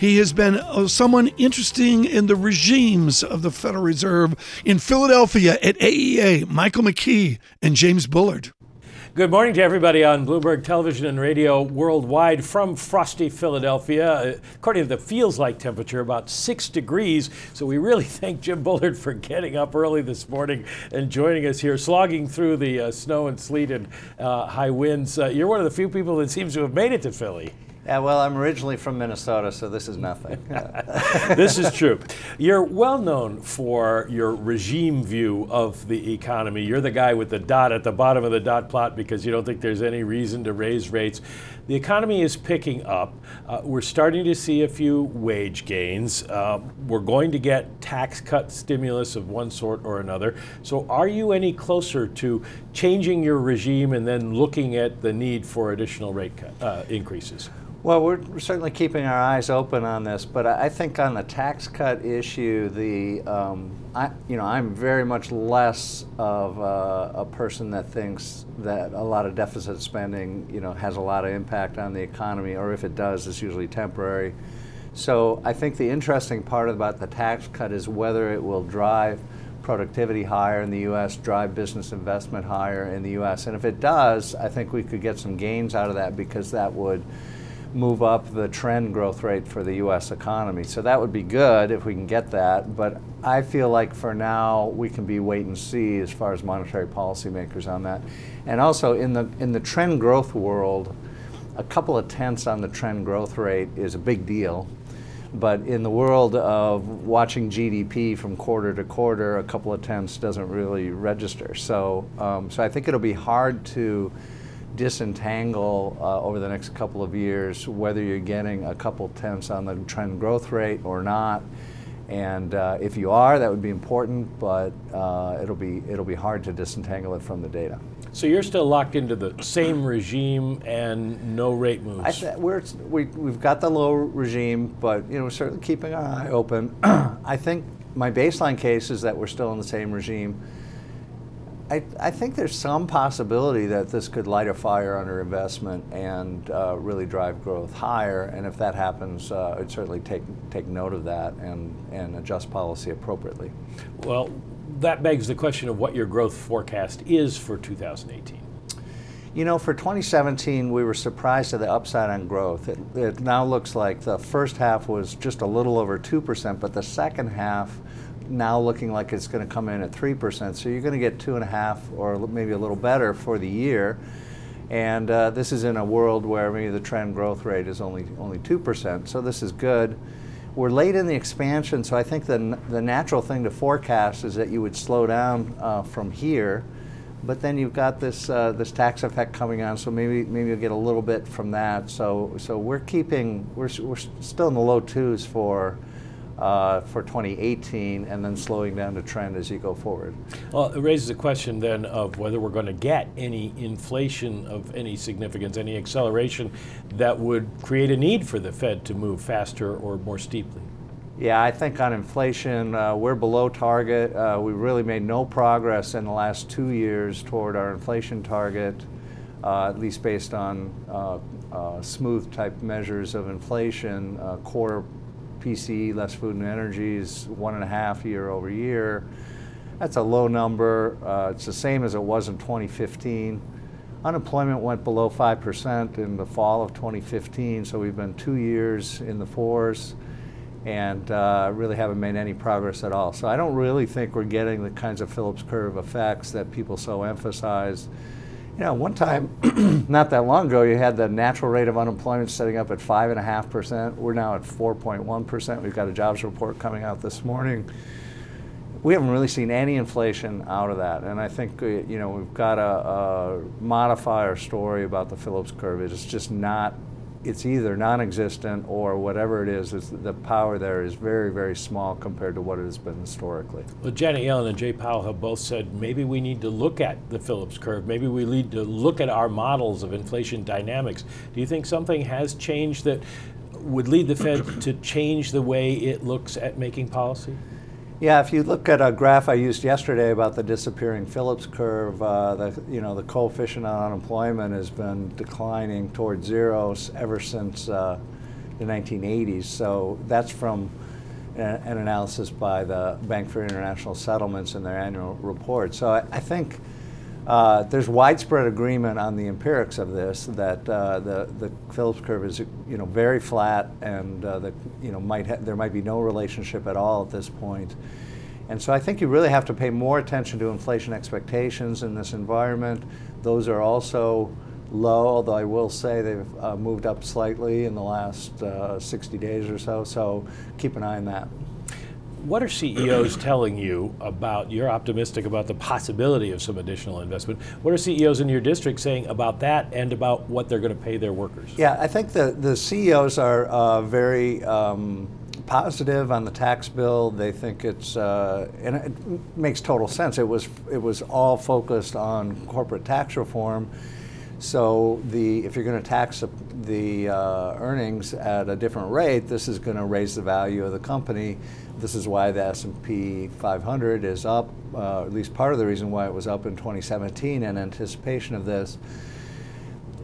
He has been uh, someone interesting in the regimes of the Federal Reserve in Philadelphia at AEA, Michael McKee and James Bullard. Good morning to everybody on Bloomberg Television and Radio worldwide from frosty Philadelphia. According to the feels like temperature, about six degrees. So we really thank Jim Bullard for getting up early this morning and joining us here, slogging through the uh, snow and sleet and uh, high winds. Uh, you're one of the few people that seems to have made it to Philly. Yeah, well, I'm originally from Minnesota, so this is nothing. this is true. You're well known for your regime view of the economy. You're the guy with the dot at the bottom of the dot plot because you don't think there's any reason to raise rates. The economy is picking up. Uh, we're starting to see a few wage gains. Uh, we're going to get tax cut stimulus of one sort or another. So, are you any closer to changing your regime and then looking at the need for additional rate cut, uh, increases? Well, we're certainly keeping our eyes open on this, but I think on the tax cut issue, the um, I, you know, I'm very much less of a, a, person that thinks that a lot of deficit spending, you know, has a lot of impact on the economy, or if it does, it's usually temporary. So I think the interesting part about the tax cut is whether it will drive productivity higher in the U.S., drive business investment higher in the U.S., and if it does, I think we could get some gains out of that because that would move up the trend growth rate for the US economy. So that would be good if we can get that, but I feel like for now we can be wait and see as far as monetary policymakers on that. And also in the in the trend growth world, a couple of tenths on the trend growth rate is a big deal. But in the world of watching GDP from quarter to quarter, a couple of tenths doesn't really register. So, um, so I think it'll be hard to disentangle uh, over the next couple of years whether you're getting a couple tenths on the trend growth rate or not. And uh, if you are, that would be important, but uh, it'll be it'll be hard to disentangle it from the data. So you're still locked into the same regime and no rate moves. Th- we're, we we've got the low regime, but you know we're certainly keeping our eye open. I think my baseline case is that we're still in the same regime. I, I, think there's some possibility that this could light a fire under investment and uh, really drive growth higher. And if that happens, uh, I'd certainly take take note of that and, and adjust policy appropriately. Well, that begs the question of what your growth forecast is for 2018. You know, for 2017, we were surprised at the upside on growth. It, it now looks like the first half was just a little over 2%, but the second half now looking like it's going to come in at 3%. So you're going to get two and a half or maybe a little better for the year. And uh, this is in a world where maybe the trend growth rate is only, only 2%. So this is good. We're late in the expansion, so I think the, the natural thing to forecast is that you would slow down uh, from here. But then you've got this, uh, this tax effect coming on, so maybe, maybe you'll get a little bit from that. So, so we're keeping, we're, we're still in the low twos for uh, for 2018 and then slowing down the trend as you go forward. Well, it raises a question then of whether we're going to get any inflation of any significance, any acceleration that would create a need for the Fed to move faster or more steeply. Yeah, I think on inflation, uh, we're below target. Uh, we really made no progress in the last two years toward our inflation target, uh, at least based on uh, uh, smooth type measures of inflation. Uh, core PCE, less food and energy, is one and a half year over year. That's a low number. Uh, it's the same as it was in 2015. Unemployment went below 5% in the fall of 2015, so we've been two years in the fours and uh, really haven't made any progress at all. So I don't really think we're getting the kinds of Phillips curve effects that people so emphasize you know, one time, not that long ago, you had the natural rate of unemployment setting up at 5.5%. We're now at 4.1%. We've got a jobs report coming out this morning. We haven't really seen any inflation out of that. And I think, uh, you know, we've got to uh, modify our story about the Phillips curve. It's just not it's either non-existent or whatever it is, the power there is very, very small compared to what it has been historically. Well, Janet Yellen and Jay Powell have both said maybe we need to look at the Phillips curve. Maybe we need to look at our models of inflation dynamics. Do you think something has changed that would lead the Fed to change the way it looks at making policy? Yeah, if you look at a graph I used yesterday about the disappearing Phillips curve, uh, the you know the coefficient on unemployment has been declining towards zero ever since uh, the 1980s. So that's from an analysis by the Bank for International Settlements in their annual report. So I, I think uh, there's widespread agreement on the empirics of this that uh, the the Phillips curve is you know very flat and uh, that you know might ha- there might be no relationship at all at this point. And so I think you really have to pay more attention to inflation expectations in this environment. Those are also low, although I will say they've uh, moved up slightly in the last uh, 60 days or so. So keep an eye on that what are CEOs telling you about? You're optimistic about the possibility of some additional investment. What are CEOs in your district saying about that and about what they're going to pay their workers? Yeah, I think the, the CEOs are uh, very um, positive on the tax bill. They think it's, uh, and it makes total sense. It was, it was all focused on corporate tax reform. So the if you're going to tax the uh, earnings at a different rate, this is going to raise the value of the company. This is why the S&P 500 is up. Uh, at least part of the reason why it was up in 2017 in anticipation of this.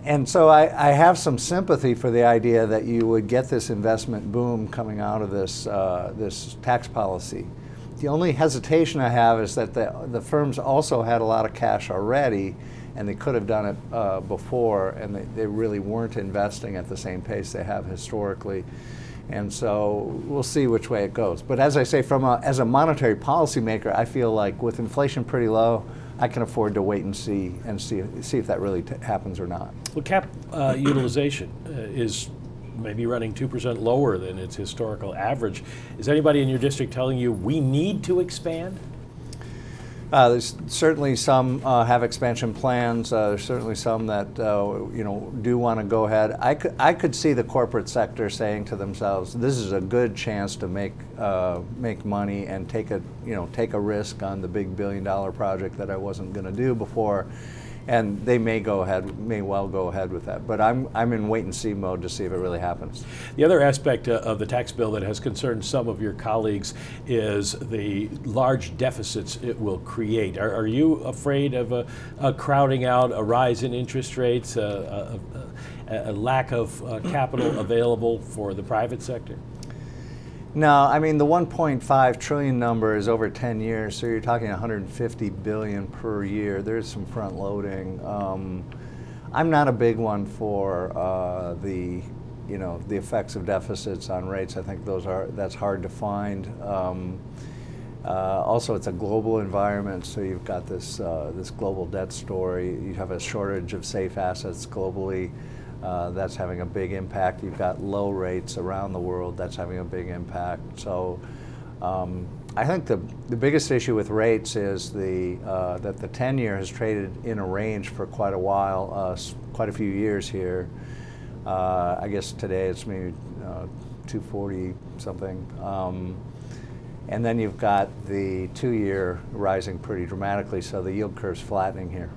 And so I, I have some sympathy for the idea that you would get this investment boom coming out of this uh, this tax policy. The only hesitation I have is that the, the firms also had a lot of cash already and they could have done it uh, before, and they, they really weren't investing at the same pace they have historically. And so we'll see which way it goes. But as I say, from a, as a monetary policymaker, I feel like with inflation pretty low, I can afford to wait and see and see see if that really t- happens or not. Well, cap uh, utilization uh, is maybe running 2% lower than its historical average. Is anybody in your district telling you we need to expand? Uh, there's certainly some uh, have expansion plans. Uh, there's certainly some that uh, you know do want to go ahead. I could I could see the corporate sector saying to themselves, "This is a good chance to make uh, make money and take a you know take a risk on the big billion dollar project that I wasn't going to do before." And they may go ahead, may well go ahead with that. But I'm, I'm in wait and see mode to see if it really happens. The other aspect uh, of the tax bill that has concerned some of your colleagues is the large deficits it will create. Are, are you afraid of a, a, crowding out, a rise in interest rates, a, a, a lack of uh, capital available for the private sector? No, I mean the 1.5 trillion number is over 10 years, so you're talking 150 billion per year. There's some front loading. Um, I'm not a big one for uh, the, you know, the effects of deficits on rates. I think those are that's hard to find. Um, uh, also, it's a global environment, so you've got this uh, this global debt story. You have a shortage of safe assets globally. Uh, that's having a big impact. You've got low rates around the world. That's having a big impact. So um, I think the, the biggest issue with rates is the, uh, that the 10 year has traded in a range for quite a while, uh, quite a few years here. Uh, I guess today it's maybe uh, 240 something. Um, and then you've got the two year rising pretty dramatically, so the yield curve's flattening here.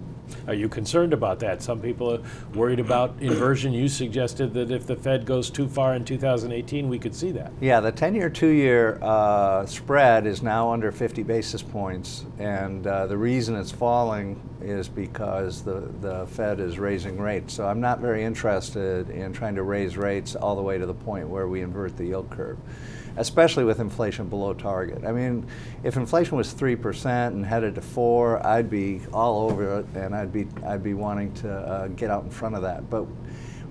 Are you concerned about that? Some people are worried about inversion. You suggested that if the Fed goes too far in 2018, we could see that. Yeah, the 10 year, two year uh, spread is now under 50 basis points. And uh, the reason it's falling is because the, the Fed is raising rates. So I'm not very interested in trying to raise rates all the way to the point where we invert the yield curve especially with inflation below target. I mean, if inflation was three percent and headed to four, I'd be all over it, and I'd be I'd be wanting to uh, get out in front of that. But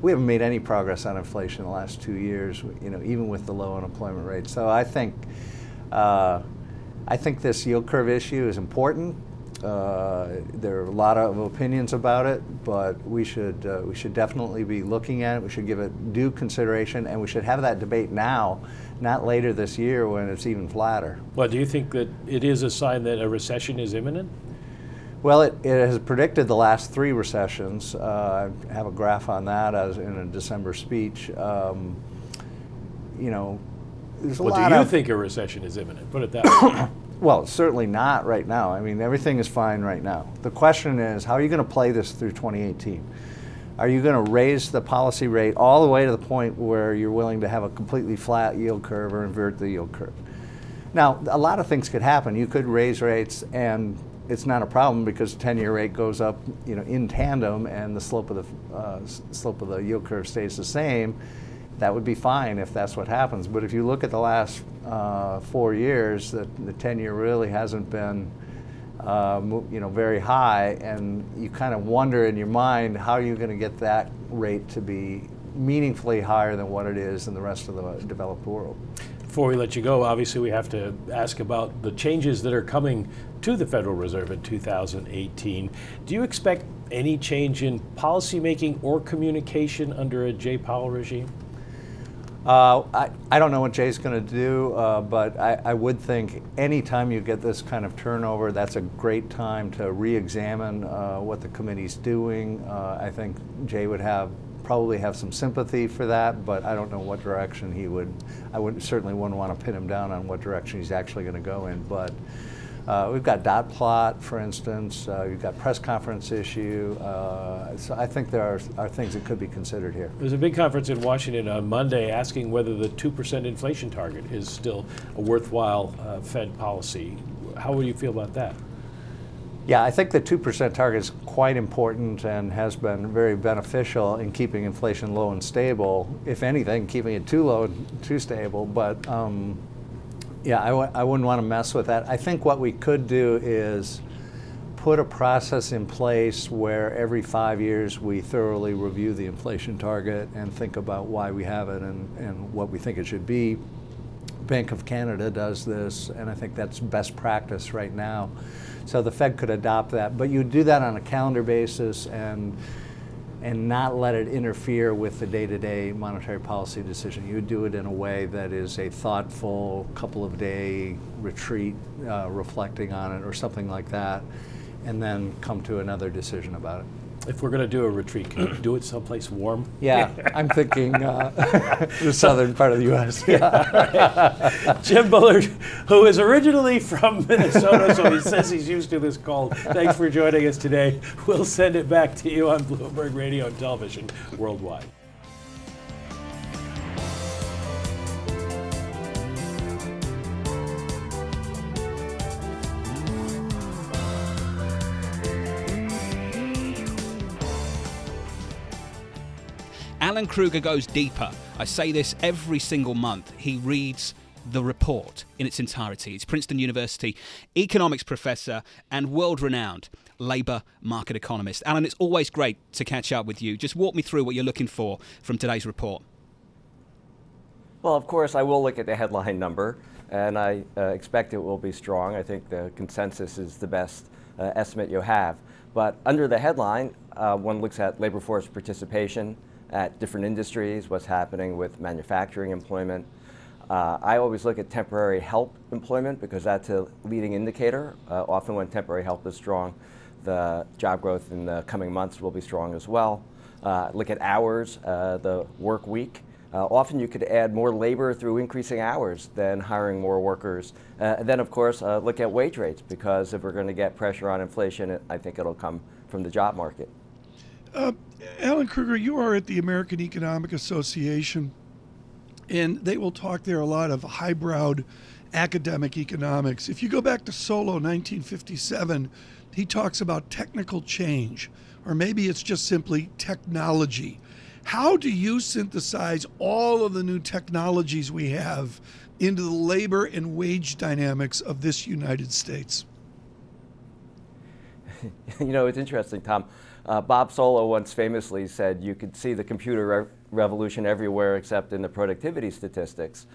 we haven't made any progress on inflation in the last two years. You know, even with the low unemployment rate. So I think. Uh, I think this yield curve issue is important. Uh, there are a lot of opinions about it, but we should uh, we should definitely be looking at it. We should give it due consideration, and we should have that debate now not later this year when it's even flatter. Well, do you think that it is a sign that a recession is imminent? Well, it, it has predicted the last three recessions. Uh, I have a graph on that as in a December speech. Um, you know, there's a well, lot do you of, think a recession is imminent? Put it that way. Well, certainly not right now. I mean, everything is fine right now. The question is, how are you going to play this through 2018? Are you going to raise the policy rate all the way to the point where you're willing to have a completely flat yield curve or invert the yield curve? Now, a lot of things could happen. You could raise rates and it's not a problem because the 10-year rate goes up, you know, in tandem and the slope of the uh, slope of the yield curve stays the same that would be fine if that's what happens. But if you look at the last uh, four years, the, the 10 year really hasn't been uh, you know, very high, and you kind of wonder in your mind how are you're going to get that rate to be meaningfully higher than what it is in the rest of the developed world. Before we let you go, obviously we have to ask about the changes that are coming to the Federal Reserve in 2018. Do you expect any change in policymaking or communication under a Jay Powell regime? Uh, I, I don't know what Jay's going to do, uh, but I, I would think anytime you get this kind of turnover, that's a great time to re examine uh, what the committee's doing. Uh, I think Jay would have probably have some sympathy for that, but I don't know what direction he would. I would certainly wouldn't want to pin him down on what direction he's actually going to go in, but. Uh, we've got dot plot, for instance. Uh, you've got press conference issue. Uh, so I think there are, are things that could be considered here. There's a big conference in Washington on Monday asking whether the 2% inflation target is still a worthwhile uh, Fed policy. How would you feel about that? Yeah, I think the 2% target is quite important and has been very beneficial in keeping inflation low and stable. If anything, keeping it too low and too stable. But um, yeah, I w- I wouldn't want to mess with that. I think what we could do is put a process in place where every five years we thoroughly review the inflation target and think about why we have it and, and what we think it should be. Bank of Canada does this, and I think that's best practice right now. So the Fed could adopt that, but you do that on a calendar basis and and not let it interfere with the day-to-day monetary policy decision. You do it in a way that is a thoughtful couple of day retreat, uh, reflecting on it, or something like that, and then come to another decision about it. If we're going to do a retreat, can we do it someplace warm? Yeah, I'm thinking uh, the southern part of the U.S. Yeah. Jim Bullard, who is originally from Minnesota, so he says he's used to this cold. Thanks for joining us today. We'll send it back to you on Bloomberg Radio and Television worldwide. Alan Krueger goes deeper. I say this every single month. He reads the report in its entirety. It's Princeton University economics professor and world renowned labour market economist. Alan, it's always great to catch up with you. Just walk me through what you're looking for from today's report. Well, of course, I will look at the headline number, and I uh, expect it will be strong. I think the consensus is the best uh, estimate you have. But under the headline, uh, one looks at labor force participation, at different industries, what's happening with manufacturing employment. Uh, I always look at temporary help employment because that's a leading indicator. Uh, often, when temporary help is strong, the job growth in the coming months will be strong as well. Uh, look at hours, uh, the work week. Uh, often, you could add more labor through increasing hours than hiring more workers. Uh, and then, of course, look at wage rates because if we're going to get pressure on inflation, I think it'll come from the job market. Uh, Alan Krueger, you are at the American Economic Association, and they will talk there a lot of highbrowed academic economics. If you go back to Solow, 1957, he talks about technical change, or maybe it's just simply technology. How do you synthesize all of the new technologies we have into the labor and wage dynamics of this United States? you know, it's interesting, Tom. Uh, Bob Solow once famously said you could see the computer re- revolution everywhere except in the productivity statistics.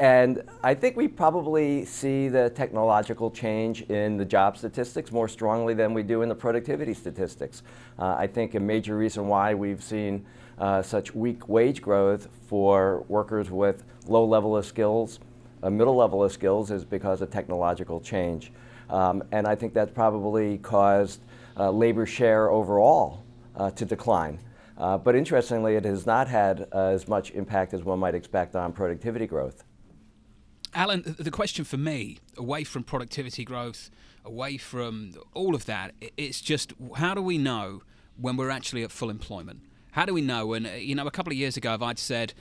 And I think we probably see the technological change in the job statistics more strongly than we do in the productivity statistics. Uh, I think a major reason why we've seen uh, such weak wage growth for workers with low level of skills, a middle level of skills, is because of technological change. Um, and I think that's probably caused uh, labor share overall uh, to decline. Uh, but interestingly, it has not had uh, as much impact as one might expect on productivity growth. Alan, the question for me, away from productivity growth, away from all of that, it's just how do we know when we're actually at full employment? How do we know And, you know, a couple of years ago, if I'd said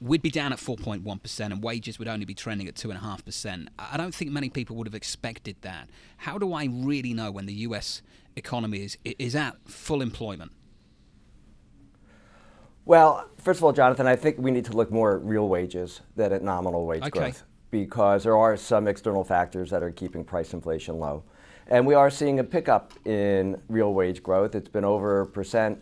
we'd be down at 4.1% and wages would only be trending at 2.5%, I don't think many people would have expected that. How do I really know when the US economy is, is at full employment? Well, first of all, Jonathan, I think we need to look more at real wages than at nominal wage okay. growth because there are some external factors that are keeping price inflation low. And we are seeing a pickup in real wage growth. It's been over a percent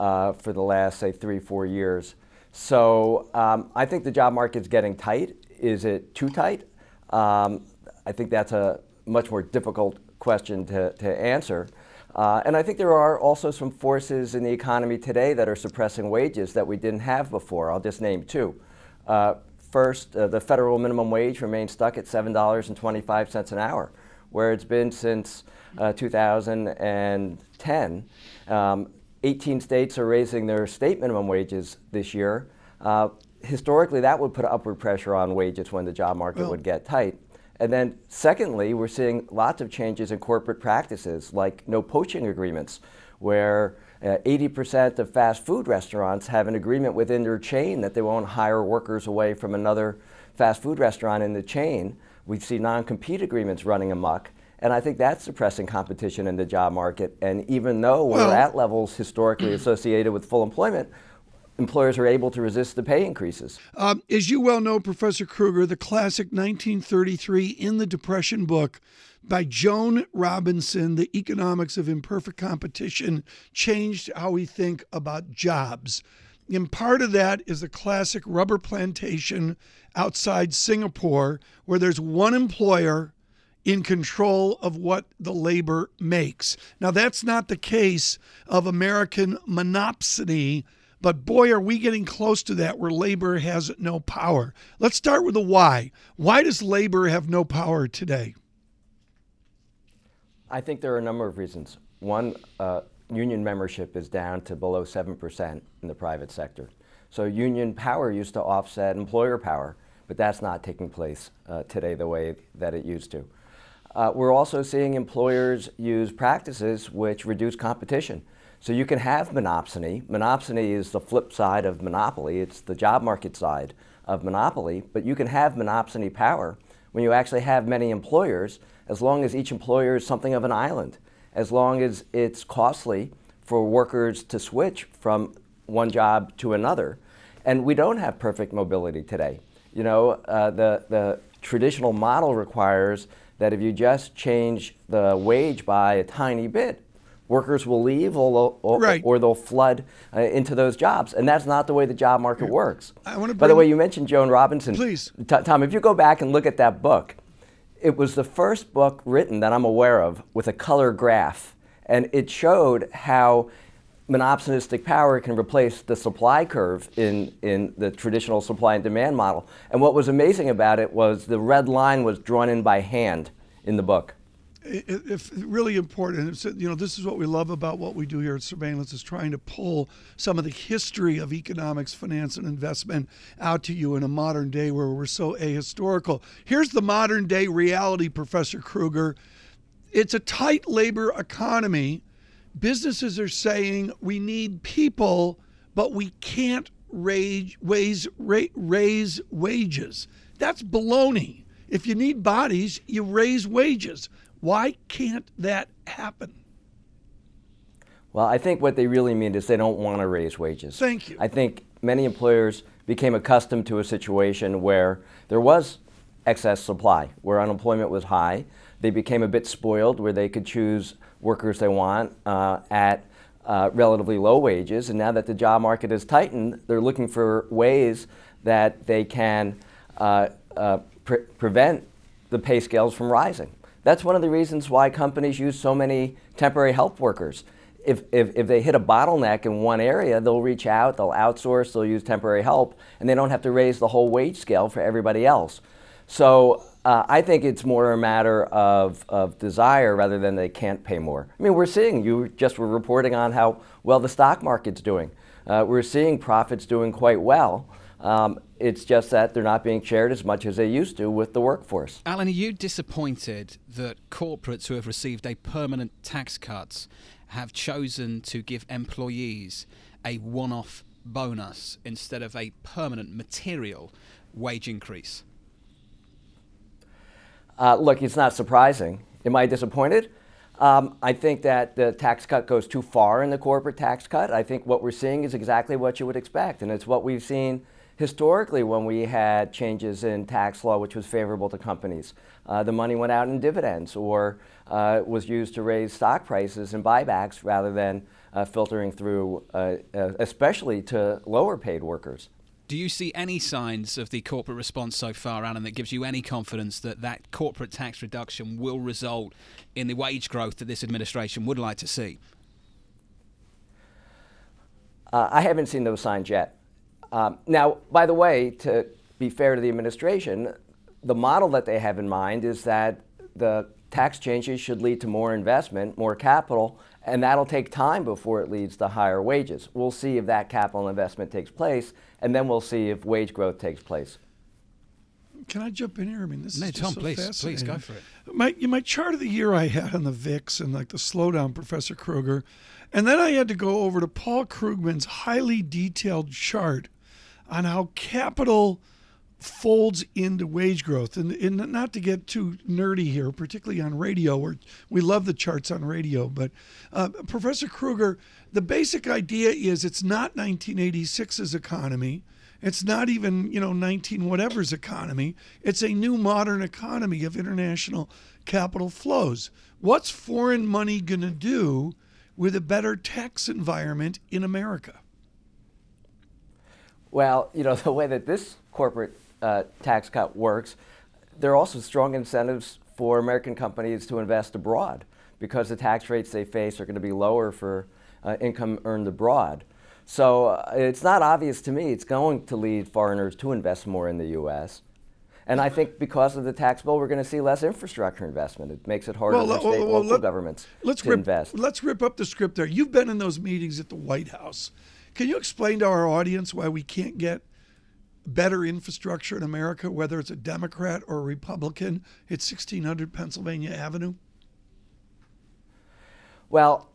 uh, for the last, say, three, four years. So um, I think the job market's getting tight. Is it too tight? Um, I think that's a much more difficult question to, to answer. Uh, and I think there are also some forces in the economy today that are suppressing wages that we didn't have before. I'll just name two. Uh, first, uh, the federal minimum wage remains stuck at $7.25 an hour, where it's been since uh, 2010. Um, 18 states are raising their state minimum wages this year. Uh, historically, that would put upward pressure on wages when the job market well, would get tight. And then, secondly, we're seeing lots of changes in corporate practices, like no poaching agreements, where uh, 80% of fast food restaurants have an agreement within their chain that they won't hire workers away from another fast food restaurant in the chain. We see non compete agreements running amok. And I think that's suppressing competition in the job market. And even though well, we're at levels historically associated with full employment, employers are able to resist the pay increases. Um, as you well know, Professor Krueger, the classic 1933 In the Depression book by Joan Robinson, The Economics of Imperfect Competition, changed how we think about jobs. And part of that is the classic rubber plantation outside Singapore where there's one employer in control of what the labor makes. Now, that's not the case of American monopsony, but boy, are we getting close to that where labor has no power. Let's start with the why. Why does labor have no power today? I think there are a number of reasons. One, uh, union membership is down to below 7% in the private sector. So union power used to offset employer power, but that's not taking place uh, today the way that it used to. Uh, we're also seeing employers use practices which reduce competition. So you can have monopsony. Monopsony is the flip side of monopoly. It's the job market side of monopoly. But you can have monopsony power when you actually have many employers, as long as each employer is something of an island, as long as it's costly for workers to switch from one job to another. And we don't have perfect mobility today. You know, uh, the, the traditional model requires that if you just change the wage by a tiny bit, workers will leave or, or, right. or they'll flood uh, into those jobs. And that's not the way the job market works. By the way, you mentioned Joan Robinson. Please. T- Tom, if you go back and look at that book, it was the first book written that I'm aware of with a color graph. And it showed how monopsonistic power can replace the supply curve in, in the traditional supply and demand model. And what was amazing about it was the red line was drawn in by hand in the book. If really important, it's, you know, this is what we love about what we do here at Surveillance is trying to pull some of the history of economics, finance, and investment out to you in a modern day where we're so ahistorical. Here's the modern day reality, Professor Krueger. It's a tight labor economy businesses are saying we need people, but we can't raise, raise, raise wages. That's baloney. If you need bodies, you raise wages. Why can't that happen? Well, I think what they really mean is they don't want to raise wages. Thank you. I think many employers became accustomed to a situation where there was excess supply, where unemployment was high. They became a bit spoiled, where they could choose workers they want uh, at uh, relatively low wages. And now that the job market has tightened, they're looking for ways that they can uh, uh, pre- prevent the pay scales from rising. That's one of the reasons why companies use so many temporary help workers. If, if, if they hit a bottleneck in one area, they'll reach out, they'll outsource, they'll use temporary help, and they don't have to raise the whole wage scale for everybody else. So uh, I think it's more a matter of, of desire rather than they can't pay more. I mean, we're seeing, you just were reporting on how well the stock market's doing. Uh, we're seeing profits doing quite well. Um, it's just that they're not being shared as much as they used to with the workforce. Alan, are you disappointed that corporates who have received a permanent tax cut have chosen to give employees a one off bonus instead of a permanent material wage increase? Uh, look, it's not surprising. Am I disappointed? Um, I think that the tax cut goes too far in the corporate tax cut. I think what we're seeing is exactly what you would expect, and it's what we've seen historically when we had changes in tax law which was favorable to companies. Uh, the money went out in dividends or uh, was used to raise stock prices and buybacks rather than uh, filtering through, uh, uh, especially to lower paid workers. Do you see any signs of the corporate response so far, Alan, that gives you any confidence that that corporate tax reduction will result in the wage growth that this administration would like to see? Uh, I haven't seen those signs yet. Um, now, by the way, to be fair to the administration, the model that they have in mind is that the tax changes should lead to more investment, more capital, and that'll take time before it leads to higher wages. We'll see if that capital investment takes place, and then we'll see if wage growth takes place. Can I jump in here? I mean, this no, is Tom, so please, fascinating. please go for it. My my chart of the year I had on the VIX and like the slowdown, Professor Krueger, and then I had to go over to Paul Krugman's highly detailed chart on how capital folds into wage growth. And, and not to get too nerdy here, particularly on radio, where we love the charts on radio, but uh, Professor Krueger, the basic idea is it's not 1986's economy. It's not even, you know, 19 whatever's economy. It's a new modern economy of international capital flows. What's foreign money going to do with a better tax environment in America? Well, you know, the way that this corporate uh, tax cut works, there are also strong incentives for American companies to invest abroad because the tax rates they face are going to be lower for uh, income earned abroad. So uh, it's not obvious to me it's going to lead foreigners to invest more in the U.S. And I think because of the tax bill, we're going to see less infrastructure investment. It makes it harder Well, for well, state well, local let- governments let's to rip, invest. Let's rip up the script there. You've been in those meetings at the White House. Can you explain to our audience why we can't get better infrastructure in America, whether it's a Democrat or a Republican, at 1600 Pennsylvania Avenue? Well,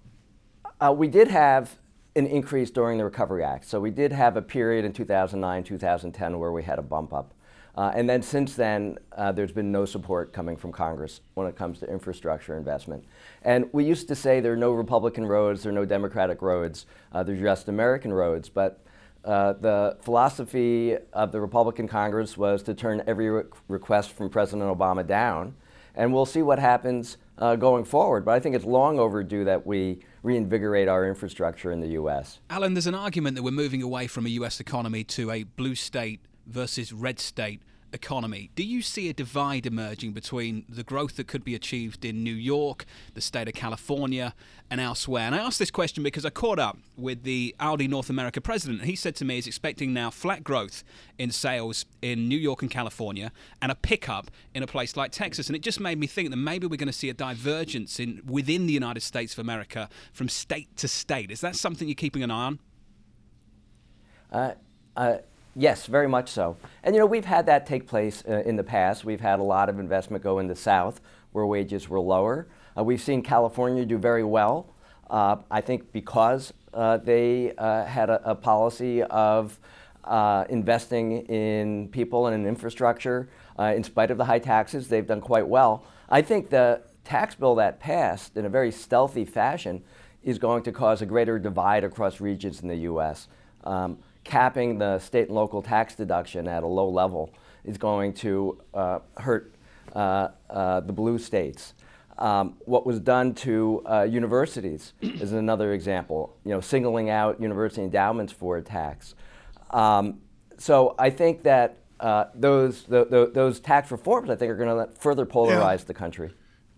uh, we did have an increase during the Recovery Act. So we did have a period in 2009, 2010 where we had a bump up. Uh, and then since then, uh, there's been no support coming from Congress when it comes to infrastructure investment. And we used to say there are no Republican roads, there are no Democratic roads, uh, there's just American roads. But uh, the philosophy of the Republican Congress was to turn every re- request from President Obama down. And we'll see what happens uh, going forward. But I think it's long overdue that we reinvigorate our infrastructure in the U.S. Alan, there's an argument that we're moving away from a US economy to a blue state versus red state economy. Do you see a divide emerging between the growth that could be achieved in New York, the state of California, and elsewhere? And I asked this question because I caught up with the Audi North America president. He said to me he's expecting now flat growth in sales in New York and California and a pickup in a place like Texas. And it just made me think that maybe we're going to see a divergence in within the United States of America from state to state. Is that something you're keeping an eye on? Uh, uh, yes, very much so. And you know, we've had that take place uh, in the past. We've had a lot of investment go in the South where wages were lower. Uh, we've seen California do very well. Uh, I think because uh, they uh, had a, a policy of uh, investing in people and in infrastructure, in spite of the high taxes, they've done quite well. I think the tax bill that passed in a very stealthy fashion is going to cause a greater divide across regions in the U.S. Um, capping the state and local tax deduction at a low level is going to uh, hurt uh, uh, the blue states. Um, what was done to uh, universities is another example. You know, singling out university endowments for a tax. Um, so I think that uh, those the, the, those tax reforms, I think, are going to further polarize the country.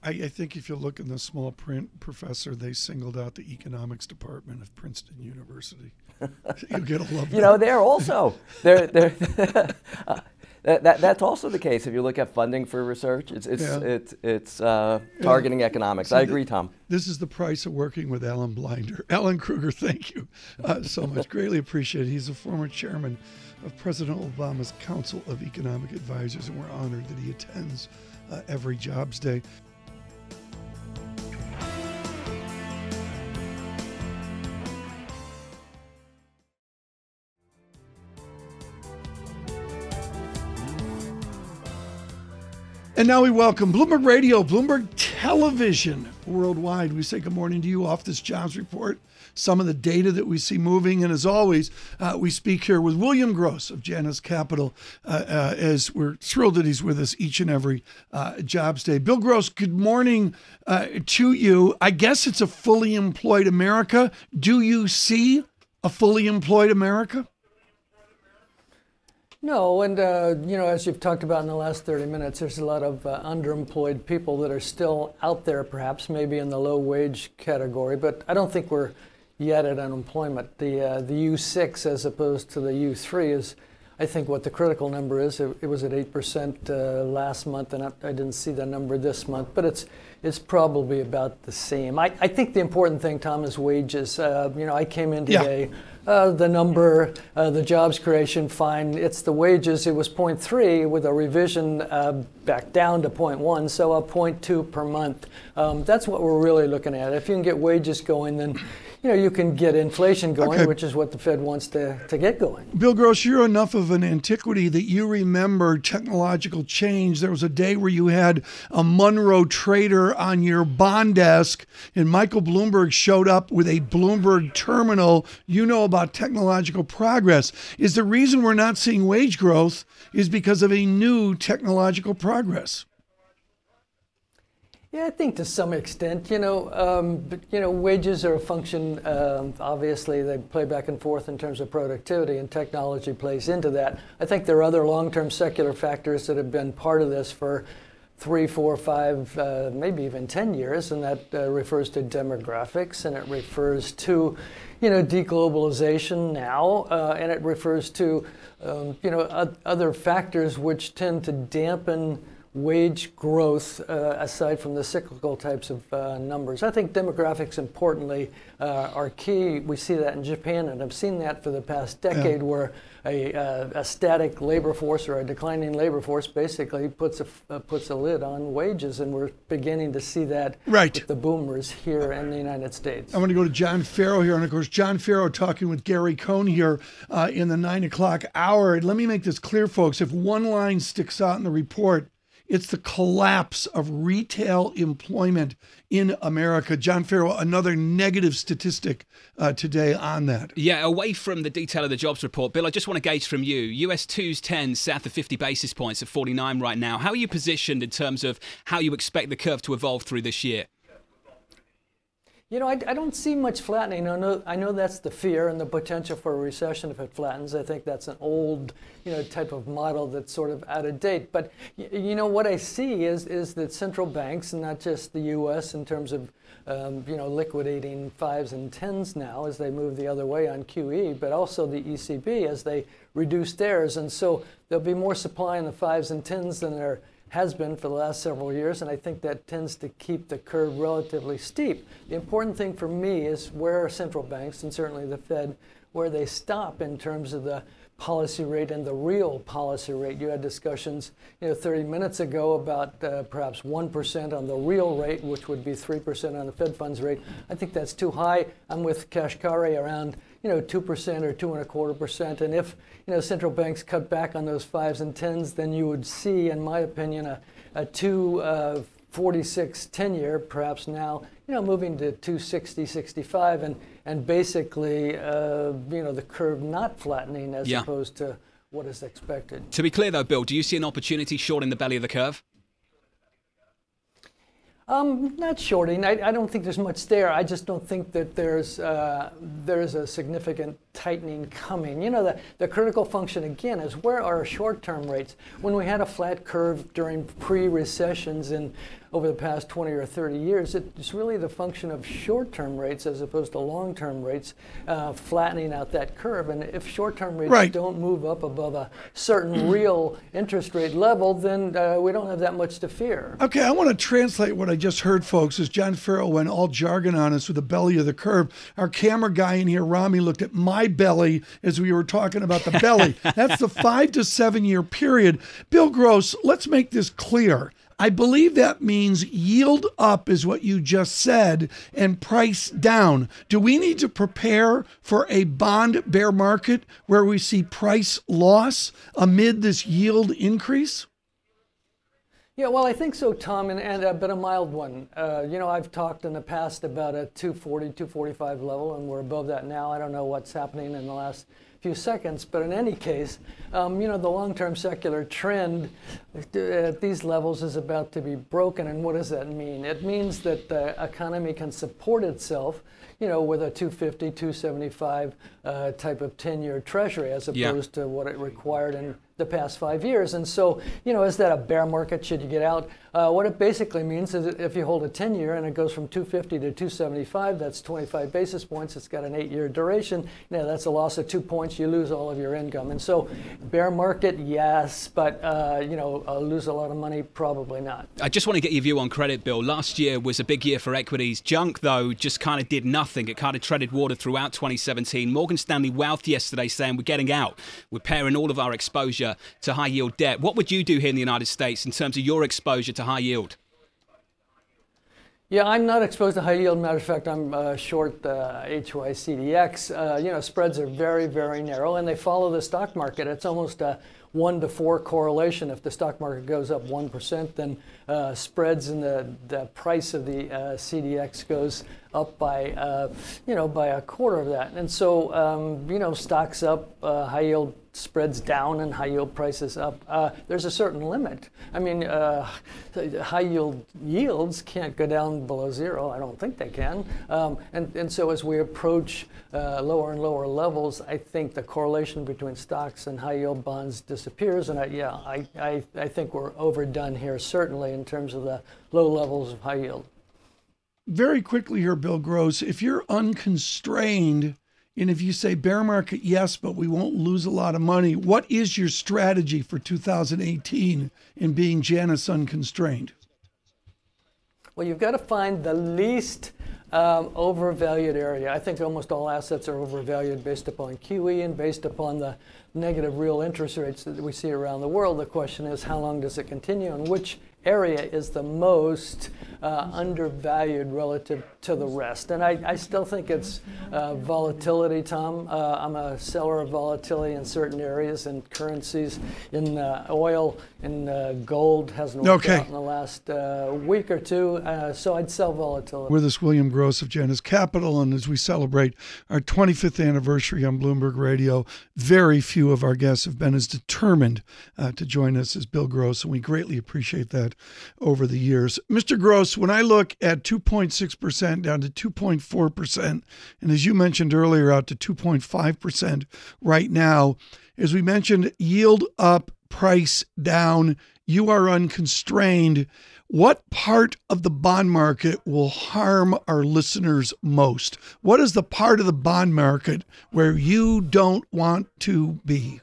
I, I think if you look in the small print, Professor, they singled out the economics department of Princeton University. you get a love. You know, they're also they're they're. uh, That, that, that's also the case if you look at funding for research. It's it's Yeah. it's, it's uh, targeting economics. I agree, Tom. This is the price of working with Alan Blinder. Alan Krueger, thank you uh, so much. Greatly appreciated. He's a former chairman of President Obama's Council of Economic Advisors, and we're honored that he attends uh, every Jobs Day. And now we welcome Bloomberg Radio, Bloomberg Television worldwide. We say good morning to you off this jobs report, some of the data that we see moving. And as always, uh, we speak here with William Gross of Janus Capital, uh, uh, as we're thrilled that he's with us each and every uh, jobs day. Bill Gross, good morning uh, to you. I guess it's a fully employed America. Do you see a fully employed America? No, and uh, you know, as you've talked about in the last 30 minutes, there's a lot of uh, underemployed people that are still out there, perhaps maybe in the low wage category, but I don't think we're yet at unemployment. The uh, the U6 as opposed to the U3 is, I think, what the critical number is. It, it was at 8% uh, last month, and I, I didn't see the number this month, but it's it's probably about the same. I, I think the important thing, Tom, is wages. Uh, you know, I came in Yeah. today. Uh, the number, uh, the jobs creation, fine. It's the wages. It was 0.3 with a revision uh, back down to 0.1, so a 0.2 per month. Um, that's what we're really looking at. If you can get wages going, then you know you can get inflation going, Okay. which is what the Fed wants to, to get going. Bill Gross, you're enough of an antiquity that you remember technological change. There was a day where you had a Monroe trader on your bond desk, and Michael Bloomberg showed up with a Bloomberg terminal. You know about technological progress. Is the reason we're not seeing wage growth is because of a new technological progress? Yeah, I think to some extent, you know, um, but, you know, wages are a function. Um, obviously, they play back and forth in terms of productivity, and technology plays into that. I think there are other long-term secular factors that have been part of this for three, four, five, uh, maybe even ten years, and that uh, refers to demographics, and it refers to, you know, deglobalization now, uh, and it refers to, um, you know, other factors which tend to dampen wage growth uh, aside from the cyclical types of uh, numbers. I think demographics, importantly, uh, are key. We see that in Japan, and I've seen that for the past decade, where a, uh, a static labor force or a declining labor force basically puts a, uh, puts a lid on wages, and we're beginning to see that Right. with the boomers here in the United States. I'm going to go to John Ferro here. And of course, John Ferro talking with Gary Cohn here uh, in the nine o'clock hour. And let me make this clear, folks. If one line sticks out in the report, it's the collapse of retail employment in America. John Ferro, another negative statistic uh, today on that. Yeah, away from the detail of the jobs report, Bill, I just want to gauge from you. US 2's 10 south of 50 basis points at 49 right now. How are you positioned in terms of how you expect the curve to evolve through this year? You know, I, I don't see much flattening. I know, I know that's the fear and the potential for a recession if it flattens. I think that's an old, you know, type of model that's sort of out of date. But you know, what I see is is that central banks, and not just the U.S. in terms of, um, you know, liquidating fives and tens now as they move the other way on QE, but also the ECB as they reduce theirs. And so there'll be more supply in the fives and tens than there has been for the last several years, and I think that tends to keep the curve relatively steep. The important thing for me is where central banks, and certainly the Fed, where they stop in terms of the policy rate and the real policy rate. You had discussions, you know, 30 minutes ago about uh, perhaps 1% on the real rate, which would be 3% on the Fed funds rate. I think that's too high. I'm with Kashkari around, you know, 2% or two and a quarter percent. And if, you know, central banks cut back on those fives and tens, then you would see, in my opinion, a, a two, uh, 46 10 year, perhaps now, you know, moving to 260, 65, and, and basically, uh, you know, the curve not flattening as Yeah. opposed to what is expected. To be clear, though, Bill, do you see an opportunity short in the belly of the curve? Um, not shorting. I, I don't think there's much there. I just don't think that there's uh, there's a significant tightening coming. You know, the, the critical function again is where are short term rates? When we had a flat curve during pre recessions in over the past 20 or 30 years, it's really the function of short term rates as opposed to long term rates uh, flattening out that curve. And if short term rates right. don't move up above a certain real interest rate level, then uh, we don't have that much to fear. Okay, I want to translate what I just heard, folks, as John Farrell went all jargon on us with the belly of the curve. Our camera guy in here, Rami, looked at my belly as we were talking about the belly. That's the five to seven year period. Bill Gross, let's make this clear. I believe that means yield up is what you just said and price down. Do we need to prepare for a bond bear market where we see price loss amid this yield increase? Yeah, well, I think so, Tom, and, and a bit a mild one. Uh, you know, I've talked in the past about a 240, 245 level, and we're above that now. I don't know what's happening in the last few seconds. But in any case, um, you know, the long-term secular trend at these levels is about to be broken. And what does that mean? It means that the economy can support itself, you know, with a 250, 275 uh, type of 10-year treasury as opposed yeah. to what it required in the past five years. And so, you know, is that a bear market? Should you get out? Uh, what it basically means is if you hold a 10 year and it goes from 250 to 275, that's 25 basis points. It's got an eight year duration. Know, that's a loss of two points. You lose all of your income. And so, bear market, yes, but, uh, you know, uh, lose a lot of money, probably not. I just want to get your view on credit, Bill. Last year was a big year for equities. Junk, though, just kind of did nothing. It kind of treaded water throughout 2017. Morgan Stanley Wealth yesterday saying we're getting out. We're paring all of our exposure to high yield debt. What would you do here in the United States in terms of your exposure to high yield? Yeah, I'm not exposed to high yield. Matter of fact, I'm uh, short uh, HYCDX. Uh, you know, spreads are very, very narrow, and they follow the stock market. It's almost a one to four correlation. If the stock market goes up one percent, then uh, spreads in the, the price of the uh, CDX goes up by uh, you know by a quarter of that. And so um, you know, stocks up, uh, high yield spreads down and high yield prices up, uh, there's a certain limit. I mean, uh, high yield yields can't go down below zero. I don't think they can. Um, and, and so as we approach uh, lower and lower levels, I think the correlation between stocks and high yield bonds disappears. And I, yeah, I, I, I think we're overdone here, certainly in terms of the low levels of high yield. Very quickly here, Bill Gross, if you're unconstrained and if you say bear market, yes, but we won't lose a lot of money, what is your strategy for 2018 in being Janus unconstrained? Well, you've got to find the least um, overvalued area. I think almost all assets are overvalued based upon QE and based upon the negative real interest rates that we see around the world. The question is, how long does it continue and which area is the most uh, undervalued relative to the rest. And I, I still think it's uh, volatility, Tom. Uh, I'm a seller of volatility in certain areas and currencies. In uh, oil and uh, gold hasn't worked okay. out in the last uh, week or two, so I'd sell volatility. With us, William Gross of Janus Capital, and as we celebrate our 25th anniversary on Bloomberg Radio, very few of our guests have been as determined to join us as Bill Gross, and we greatly appreciate that over the years. Mr. Gross, when I look at 2.6% down to 2.4%, and as you mentioned earlier, out to 2.5% right now, as we mentioned, yield up, price down, you are unconstrained. What part of the bond market will harm our listeners most? What is the part of the bond market where you don't want to be?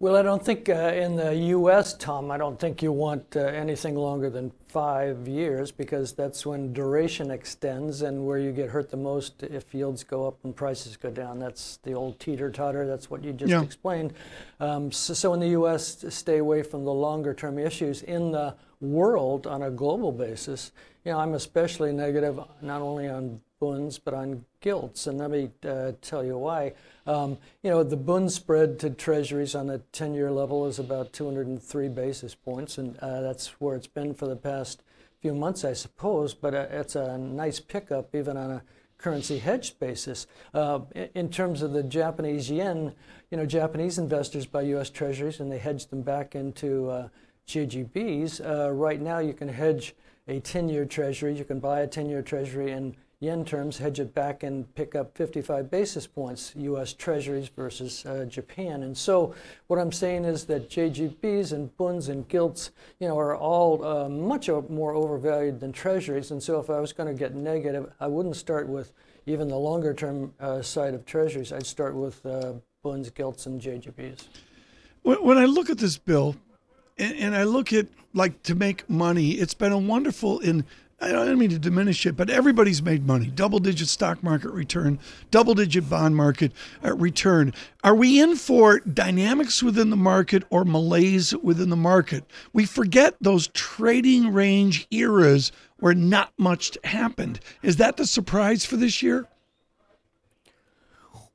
Well, I don't think uh, in the U.S., Tom, I don't think you want uh, anything longer than five years because that's when duration extends and where you get hurt the most if yields go up and prices go down. That's the old teeter totter. That's what you just yeah. explained. Um, so, so, in the U.S., stay away from the longer term issues. In the world, on a global basis, you know, I'm especially negative not only on bunds but on gilts, and let me uh, tell you why. Um, you know, the Bund spread to treasuries on the 10 year level is about 203 basis points, and uh, that's where it's been for the past few months, I suppose, but uh, it's a nice pickup even on a currency hedge basis. Uh, in terms of the Japanese yen, you know, Japanese investors buy U.S. treasuries and they hedge them back into uh, JGBs. Uh, right now, you can hedge a 10 year treasury, you can buy a 10 year treasury and yen terms, hedge it back and pick up 55 basis points, U.S. Treasuries versus uh, Japan. And so, what I'm saying is that JGBs and bunds and gilts, you know, are all uh, much more overvalued than Treasuries. And so, if I was going to get negative, I wouldn't start with even the longer term uh, side of Treasuries. I'd start with uh, bunds, gilts, and JGBs. When I look at this bill, and, and I look at like to make money, it's been a wonderful in I don't mean to diminish it, but everybody's made money. Double digit stock market return, double digit bond market uh, return. Are we in for dynamics within the market or malaise within the market? We forget those trading range eras where not much happened. Is that the surprise for this year?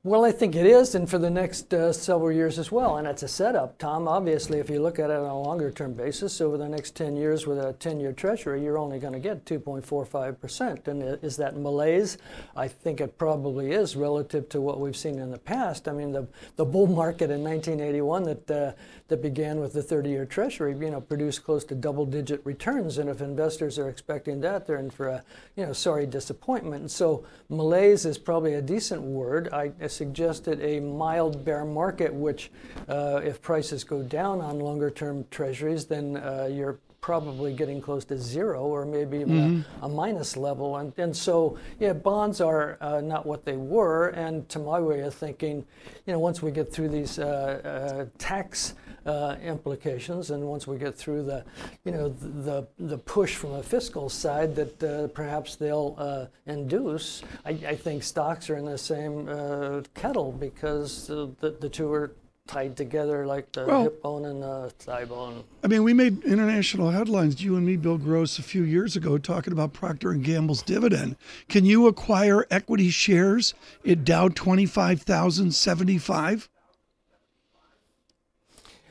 Well, I think it is, and for the next uh, several years as well. And it's a setup, Tom. Obviously, if you look at it on a longer term basis, over the next 10 years with a 10 year treasury, you're only going to get 2.45%. And is that malaise? I think it probably is relative to what we've seen in the past. I mean, the, the bull market in 1981 that, uh, that began with the 30 year treasury, you know, produced close to double digit returns. And if investors are expecting that, they're in for a, you know, sorry disappointment. And so malaise is probably a decent word. I, suggested a mild bear market, which, uh, if prices go down on longer term treasuries, then uh, you're probably getting close to zero or maybe mm-hmm. a, a, minus level. And, and so, yeah, bonds are uh, not what they were. And to my way of thinking, you know, once we get through these uh, uh, tax uh, implications, and once we get through the, you know, the the push from a fiscal side that uh, perhaps they'll uh, induce, I, I, think stocks are in the same uh, kettle because the the two are tied together like the well, hip bone and the thigh bone. I mean, we made international headlines, you and me, Bill Gross, a few years ago, talking about Procter and Gamble's dividend. Can you acquire equity shares at Dow twenty five thousand seventy five?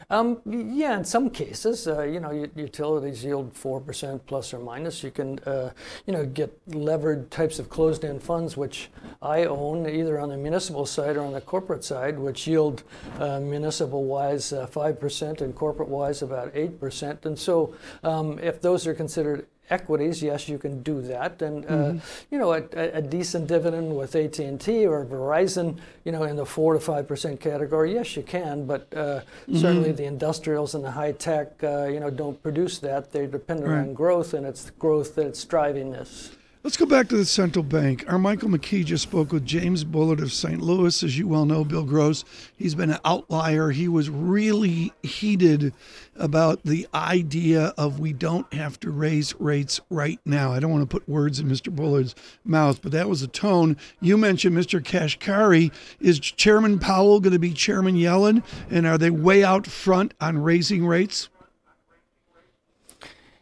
Um, yeah, in some cases, uh, you know, utilities yield 4% plus or minus. You can, uh, you know, get levered types of closed-end funds, which I own either on the municipal side or on the corporate side, which yield uh, municipal-wise 5% uh, and corporate-wise about 8%. And so um, if those are considered equities, yes, you can do that. And uh, mm-hmm. you know, a, a, decent dividend with AT and T or Verizon, you know, in the four to five percent category, yes, you can. But uh, mm-hmm. certainly the industrials and the high tech, uh, you know, don't produce that. They're dependent right. on growth, and it's growth that's driving this. Let's go back to the central bank. Our Michael McKee just spoke with James Bullard of St. Louis. As you well know, Bill Gross, he's been an outlier. He was really heated about the idea of we don't have to raise rates right now. I don't want to put words in Mr. Bullard's mouth, but that was a tone. You mentioned Mr. Kashkari. Is Chairman Powell going to be Chairman Yellen? And are they way out front on raising rates?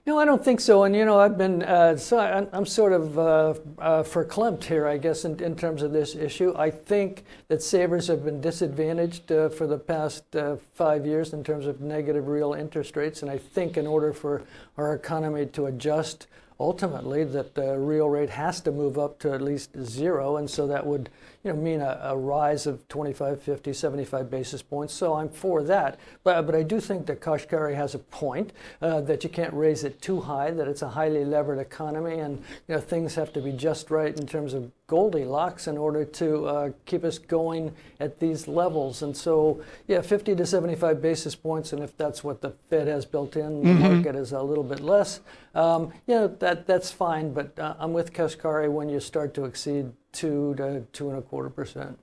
No, I don't think so. And you know, I've been uh, so I, am sort of uh, uh, verklempt here, I guess, in, in, terms of this issue. I think that savers have been disadvantaged uh, for the past uh, five years in terms of negative real interest rates, and I think in order for our economy to adjust ultimately that the real rate has to move up to at least zero, and so that would you know, mean a, a, rise of 25, 50, 75 basis points. So I'm for that. But, but I do think that Kashkari has a point uh, that you can't raise it too high, that it's a highly levered economy, and you know, things have to be just right in terms of Goldilocks in order to uh, keep us going at these levels. And so, yeah, 50 to 75 basis points, and if that's what the Fed has built in, mm-hmm. the market is a little bit less. Um, you know, that, that's fine, but uh, I'm with Kashkari when you start to exceed two to two and a quarter percent.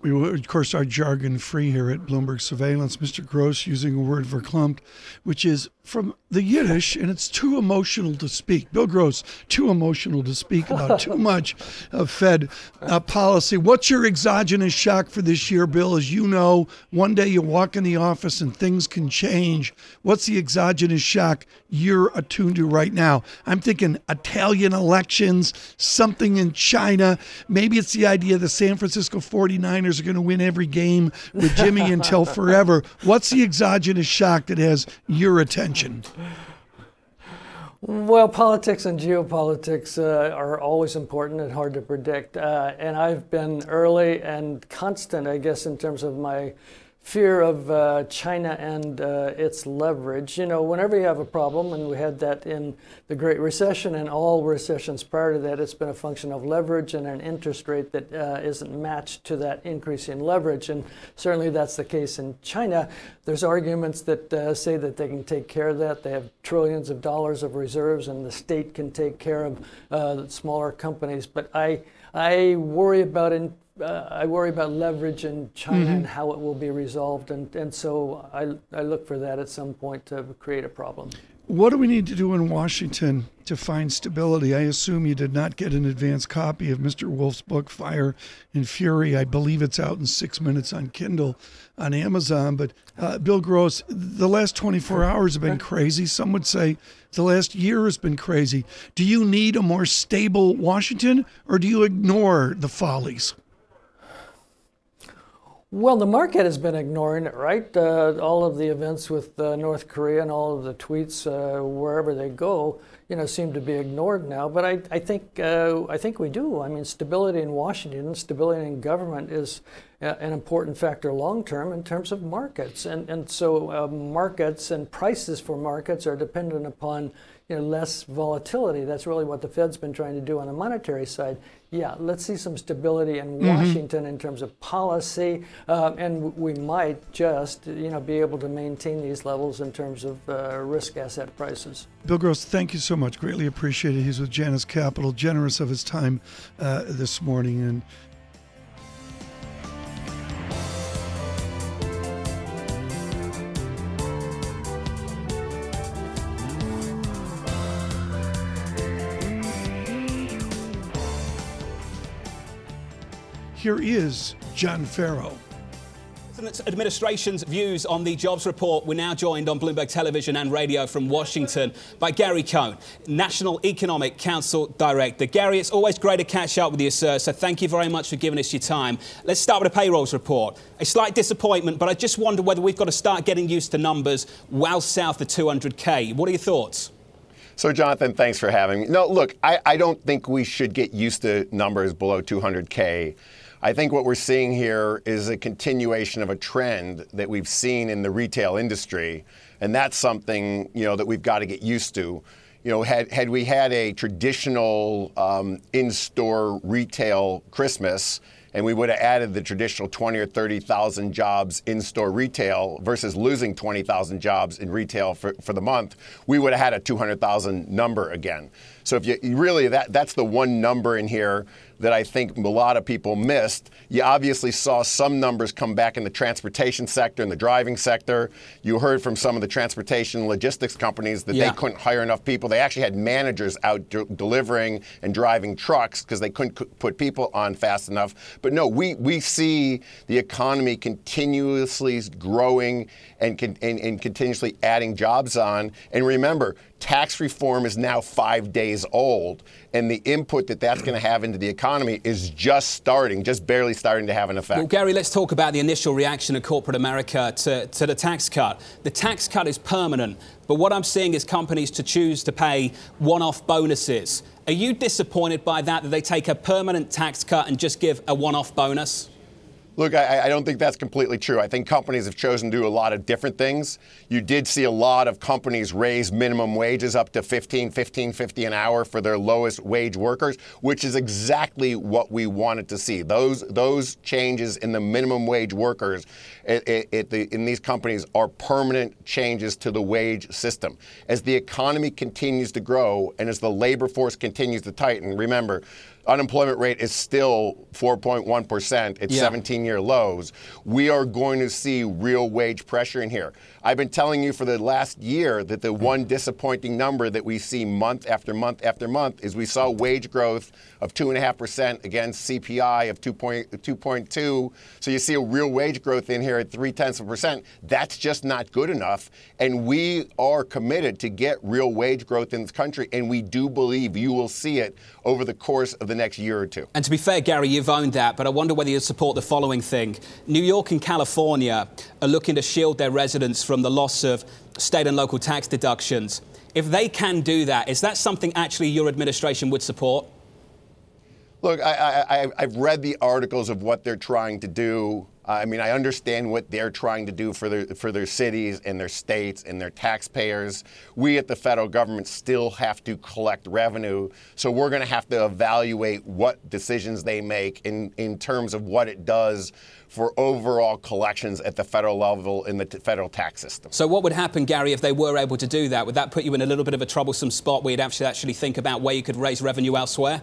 We, of course, are jargon free here at Bloomberg Surveillance. Mr. Gross using a word verklempt, which is from the Yiddish, and it's too emotional to speak. Bill Gross, too emotional to speak about too much of Fed uh, policy. What's your exogenous shock for this year, Bill? As you know, one day you walk in the office and things can change. What's the exogenous shock you're attuned to right now? I'm thinking Italian elections, something in China. Maybe it's the idea the San Francisco 49ers are going to win every game with Jimmy until forever. What's the exogenous shock that has your attention? Attention? Well, politics and geopolitics uh, are always important and hard to predict. Uh, and I've been early and constant, I guess, in terms of my fear of uh, China and uh, its leverage. You know, whenever you have a problem, and we had that in the Great Recession and all recessions prior to that, it's been a function of leverage and an interest rate that uh, not matched to that increase in leverage. And certainly that's the case in China. There's arguments that uh, say that they can take care of that. They have trillions of dollars of reserves, and the state can take care of uh, smaller companies. But I, I worry about in, uh, I worry about leverage in China mm-hmm. and how it will be resolved, and, and so I, I look for that at some point to create a problem. What do we need to do in Washington to find stability? I assume you did not get an advance copy of Mr. Wolff's book, Fire and Fury. I believe it's out in six minutes on Kindle on Amazon. But uh, Bill Gross, the last 24 hours have been crazy. Some would say the last year has been crazy. Do you need a more stable Washington or do you ignore the follies? Well, the market has been ignoring it, right? Uh, all of the events with uh, North Korea and all of the tweets uh, wherever they go, you know, seem to be ignored now. But I, I think uh, I think we do. I mean, stability in Washington, stability in government is uh, an important factor long term in terms of markets, and and so uh, markets and prices for markets are dependent upon you know, less volatility. That's really what the Fed's been trying to do on the monetary side. Yeah, let's see some stability in mm-hmm. Washington in terms of policy, uh, and we might just, you know, be able to maintain these levels in terms of uh, risk asset prices. Bill Gross, thank you so much. Greatly appreciated. He's with Janus Capital, generous of his time uh, this morning, and Here is John Ferro. Administration's views on the jobs report. We're now joined on Bloomberg Television and Radio from Washington by Gary Cohn, National Economic Council Director. Gary, it's always great to catch up with you, sir, so thank you very much for giving us your time. Let's start with the payrolls report. A slight disappointment, but I just wonder whether we've got to start getting used to numbers well south of 200K. What are your thoughts? So, Jonathan, thanks for having me. No, look, I, I don't think we should get used to numbers below 200K. I think what we're seeing here is a continuation of a trend that we've seen in the retail industry, and that's something you know that we've got to get used to. You know, had had we had a traditional um, in-store retail Christmas, and we would have added the traditional 20 or 30,000 jobs in store retail versus losing 20,000 jobs in retail for, for the month, we would have had a 200,000 number again. So if you, you really that that's the one number in here that I think a lot of people missed. You obviously saw some numbers come back in the transportation sector and the driving sector. You heard from some of the transportation logistics companies that yeah. they couldn't hire enough people. They actually had managers out de- delivering and driving trucks because they couldn't c- put people on fast enough. But no, we, we see the economy continuously growing and, con- and, and continuously adding jobs on. And remember, tax reform is now five days old, and the input that that's going to have into the economy is just starting, just barely starting to have an effect. Well, Gary, let's talk about the initial reaction of corporate America to, to the tax cut. The tax cut is permanent, but what I'm seeing is companies to choose to pay one off bonuses. Are you disappointed by that, that they take a permanent tax cut and just give a one off bonus? Look, I, I, don't think that's completely true. I think companies have chosen to do a lot of different things. You did see a lot of companies raise minimum wages up to 15, 15, 50 an hour for their lowest wage workers, which is exactly what we wanted to see. Those those changes in the minimum wage workers it, it, the, in these companies are permanent changes to the wage system. As the economy continues to grow and as the labor force continues to tighten, remember unemployment rate is still 4.1%. It's yeah. 17 year lows. We are going to see real wage pressure in here. I've been telling you for the last year that the one disappointing number that we see month after month after month is we saw wage growth of 2.5% against CPI of 2.2. So you see a real wage growth in here at 3 tenths of a percent. That's just not good enough. And we are committed to get real wage growth in this country. And we do believe you will see it over the course of the next year or two. And to be fair, Gary, you've owned that. But I wonder whether you support the following thing New York and California are looking to shield their residents from the loss of state and local tax deductions. If they can do that, is that something actually your administration would support? Look, I, have read the articles of what they're trying to do. I mean, I understand what they're trying to do for their for their cities and their states and their taxpayers. We at the federal government still have to collect revenue, so we're going to have to evaluate what decisions they make in in terms of what it does for overall collections at the federal level in the t- federal tax system. So, what would happen, Gary, if they were able to do that? Would that put you in a little bit of a troublesome spot where you'd actually actually think about where you could raise revenue elsewhere?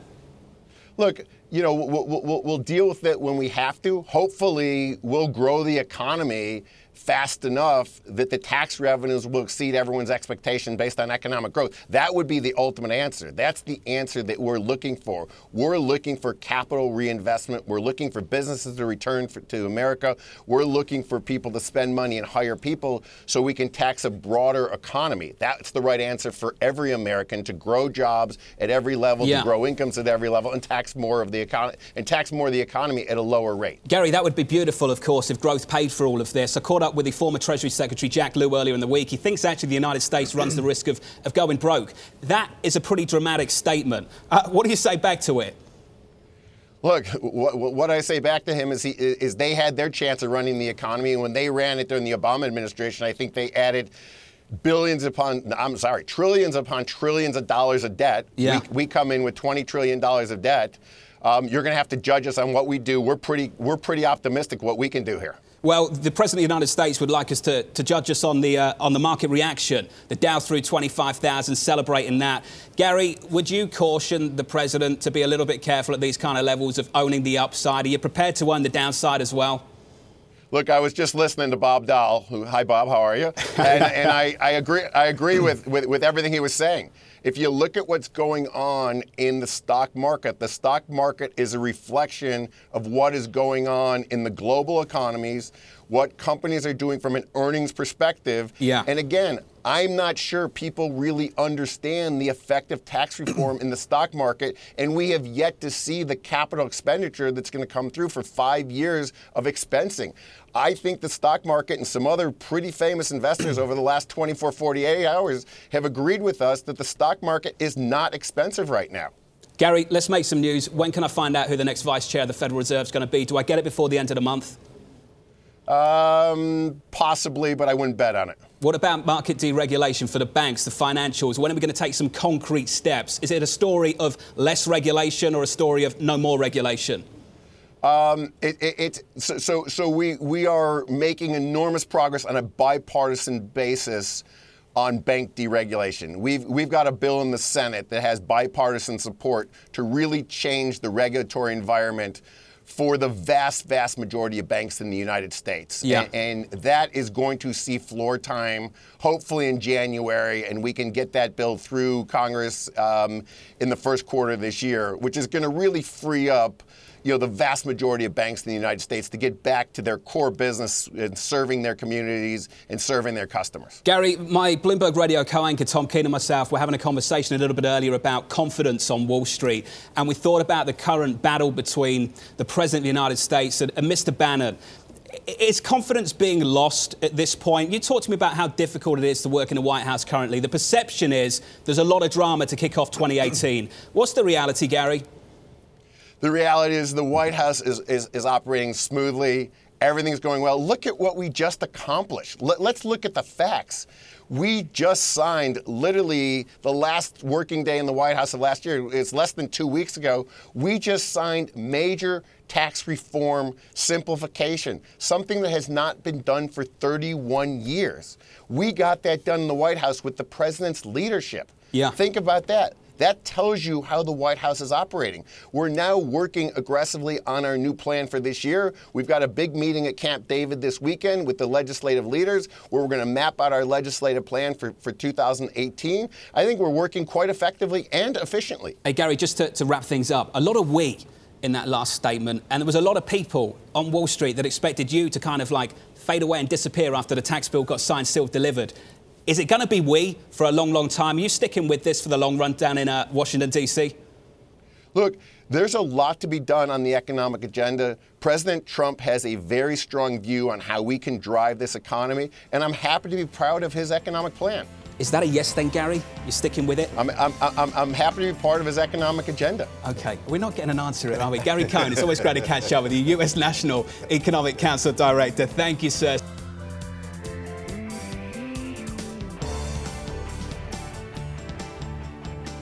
Look, you know, we'll, we'll, we'll, deal with it when we have to. Hopefully, we'll grow the economy fast enough that the tax revenues will exceed everyone's expectation based on economic growth. That would be the ultimate answer. That's the answer that we're looking for. We're looking for capital reinvestment. We're looking for businesses to return for, to America. We're looking for people to spend money and hire people so we can tax a broader economy. That's the right answer for every American to grow jobs at every level, yeah. to grow incomes at every level, and tax more of the economy and tax more of the economy at a lower rate. Gary, that would be beautiful, of course, if growth paid for all of this. I caught up up with the former Treasury Secretary Jack Lew earlier in the week. He thinks actually the United States runs the risk of, of going broke. That is a pretty dramatic statement. Uh, what do you say back to it? Look, what, what, I say back to him is, he, is they had their chance of running the economy, and when they ran it during the Obama administration, I think they added billions upon, I'm sorry, trillions upon trillions of dollars of debt. Yeah. We, we come in with $20 trillion of debt. Um, you're going to have to judge us on what we do. We're pretty, we're pretty optimistic what we can do here. Well, the President of the United States would like us to, to judge us on the, uh, on the market reaction. The Dow through 25,000, celebrating that. Gary, would you caution the President to be a little bit careful at these kind of levels of owning the upside? Are you prepared to own the downside as well? Look, I was just listening to Bob Doll. Who, hi, Bob. How are you? And, and I, I, agree. I agree with, with, with everything he was saying. If you look at what's going on in the stock market, the stock market is a reflection of what is going on in the global economies, what companies are doing from an earnings perspective. Yeah. And again, I'm not sure people really understand the effect of tax reform in the stock market, and we have yet to see the capital expenditure that's going to come through for five years of expensing. I think the stock market and some other pretty famous investors over the last 24, 48 hours have agreed with us that the stock market is not expensive right now. Gary, let's make some news. When can I find out who the next vice chair of the Federal Reserve is going to be? Do I get it before the end of the month? Um, possibly, but I wouldn't bet on it. What about market deregulation for the banks, the financials? When are we going to take some concrete steps? Is it a story of less regulation or a story of no more regulation? Um, it, it, it, so, so, so we, we are making enormous progress on a bipartisan basis on bank deregulation. We've, we've got a bill in the Senate that has bipartisan support to really change the regulatory environment for the vast, vast majority of banks in the United States. Yeah. And, and, that is going to see floor time hopefully in January, and we can get that bill through Congress um, in the first quarter of this year, which is going to really free up you know, the vast majority of banks in the United States to get back to their core business and serving their communities and serving their customers. Gary, my Bloomberg radio co-anchor Tom Keene and myself were having a conversation a little bit earlier about confidence on Wall Street, and we thought about the current battle between the President of the United States and, and Mr. Bannon. Is confidence being lost at this point? You talked to me about how difficult it is to work in the White House currently. The perception is there's a lot of drama to kick off 2018. What's the reality, Gary? The reality is the White House is, is, is operating smoothly. Everything's going well. Look at what we just accomplished. Let, let's look at the facts. We just signed literally the last working day in the White House of last year. It's less than two weeks ago. We just signed major tax reform simplification, something that has not been done for 31 years. We got that done in the White House with the president's leadership. Yeah. Think about that. That tells you how the White House is operating. We're now working aggressively on our new plan for this year. We've got a big meeting at Camp David this weekend with the legislative leaders where we're going to map out our legislative plan for, for 2018. I think we're working quite effectively and efficiently. Hey, Gary, just to, to wrap things up, a lot of we in that last statement, and there was a lot of people on Wall Street that expected you to kind of like fade away and disappear after the tax bill got signed, sealed, delivered. Is it going to be we for a long, long time? Are you sticking with this for the long run down in uh, Washington, D.C.? Look, there's a lot to be done on the economic agenda. President Trump has a very strong view on how we can drive this economy, and I'm happy to be proud of his economic plan. Is that a yes then, Gary? You're sticking with it? I'm, I'm, I'm, I'm happy to be part of his economic agenda. Okay, we're not getting an answer, are we? Gary Cohn, it's always great to catch up with you, US National Economic Council Director. Thank you, sir.